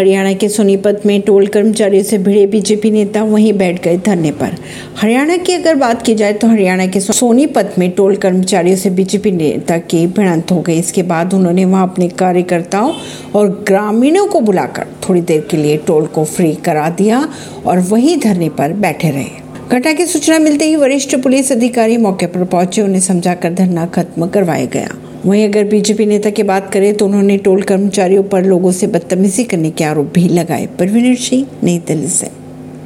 हरियाणा के सोनीपत में टोल कर्मचारियों से भिड़े बीजेपी नेता वहीं बैठ गए धरने पर। हरियाणा की अगर बात की जाए तो हरियाणा के सोनीपत में टोल कर्मचारियों से बीजेपी नेता की भिड़ंत हो गई इसके बाद उन्होंने वहाँ अपने कार्यकर्ताओं और ग्रामीणों को बुलाकर थोड़ी देर के लिए टोल को फ्री करा दिया और वहीं धरने पर बैठे रहे। घटना की सूचना मिलते ही वरिष्ठ पुलिस अधिकारी मौके पर पहुँचे। उन्हें समझाकर धरना खत्म करवाया गया। वहीं अगर बीजेपी नेता की बात करें तो उन्होंने टोल कर्मचारियों पर लोगों से बदतमीजी करने के आरोप भी लगाए। परवीन सिंह, नई दिल्ली से।